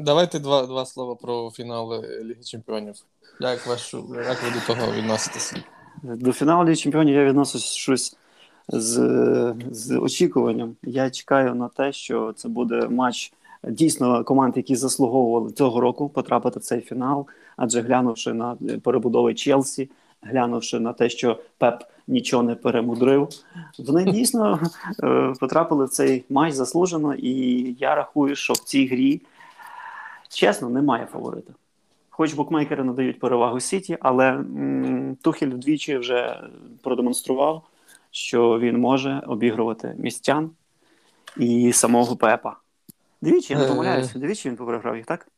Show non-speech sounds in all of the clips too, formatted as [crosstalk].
Давайте два два слова про фінал Ліги Чемпіонів. Як ваш, як ви до того відноситеся? До фіналу Ліги Чемпіонів я відношусь щось з, з очікуванням. Я чекаю на те, що це буде матч дійсно команд, які заслуговували цього року потрапити в цей фінал, адже глянувши на перебудови Челсі, глянувши на те, що Пеп нічого не перемудрив, вони [laughs] дійсно е, потрапили в цей матч заслужено, і я рахую, що в цій грі чесно немає фаворита. Хоч букмекери надають перевагу Сіті, але м, Тухель вдвічі вже продемонстрував, що він може обігрувати містян і самого Пепа. Двічі, я не помиляюся, двічі він переграв їх, так?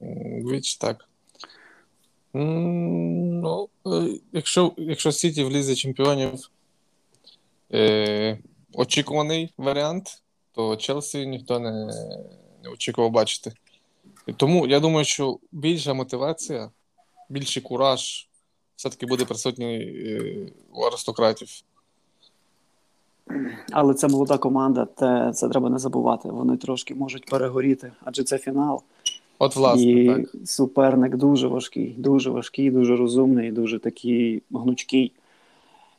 Двічі так. Ну, Якщо якщо Сіті влізе чемпіонів е, очікуваний варіант, то Челсі ніхто не, не очікував бачити. Тому я думаю, що більша мотивація, більший кураж все-таки буде присутній е, у аристократів. Але це молода команда, те, це треба не забувати. Вони трошки можуть перегоріти, адже це фінал. От, власне, і так. суперник дуже важкий, дуже важкий, дуже розумний, дуже такий гнучкий.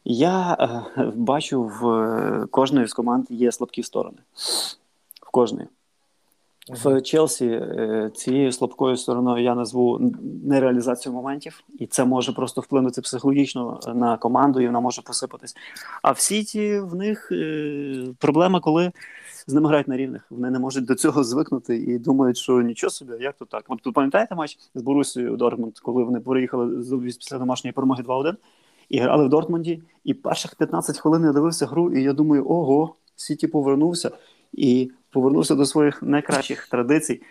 Я е, бачу в е, кожної з команд є слабкі сторони. В кожної. В Челсі е, цією слабкою стороною я назву нереалізацію моментів, і це може просто вплинути психологічно на команду, і вона може посипатись. А в Сіті в них е, проблема, коли з ними грають на рівних. Вони не можуть до цього звикнути і думають, що нічого собі, як то так. От пам'ятаєте матч з Борусією Дортмунд, коли вони приїхали після домашньої перемоги 2-1 і грали в Дортмунді. І перших 15 хвилин я дивився гру, і я думаю, ого, Сіті повернувся. І повернувся до своїх найкращих традицій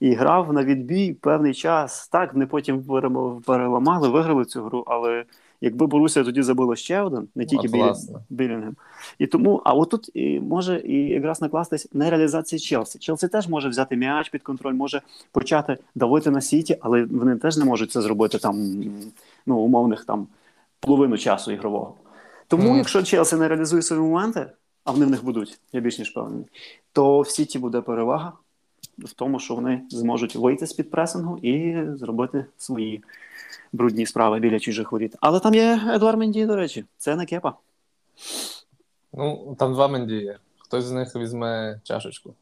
і грав на відбій певний час. Так, вони потім переламали, виграли цю гру, але якби Борусія тоді забила ще один, не тільки Білі, Білінгем. І тому, а отут і може і якраз накластись нереалізація Челсі. Челсі теж може взяти м'яч під контроль, може почати давити на сіті, але вони теж не можуть це зробити там, ну, умовних там половину часу ігрового. Тому, mm. якщо Челсі не реалізує свої моменти, а вони в них будуть, я більш ніж певний, то в Сіті буде перевага в тому, що вони зможуть вийти з під пресингу і зробити свої брудні справи біля чужих воріт. Але там є Едуар Менді, до речі, це не кепа. Ну, там два Менді є. Хтось з них візьме чашечку.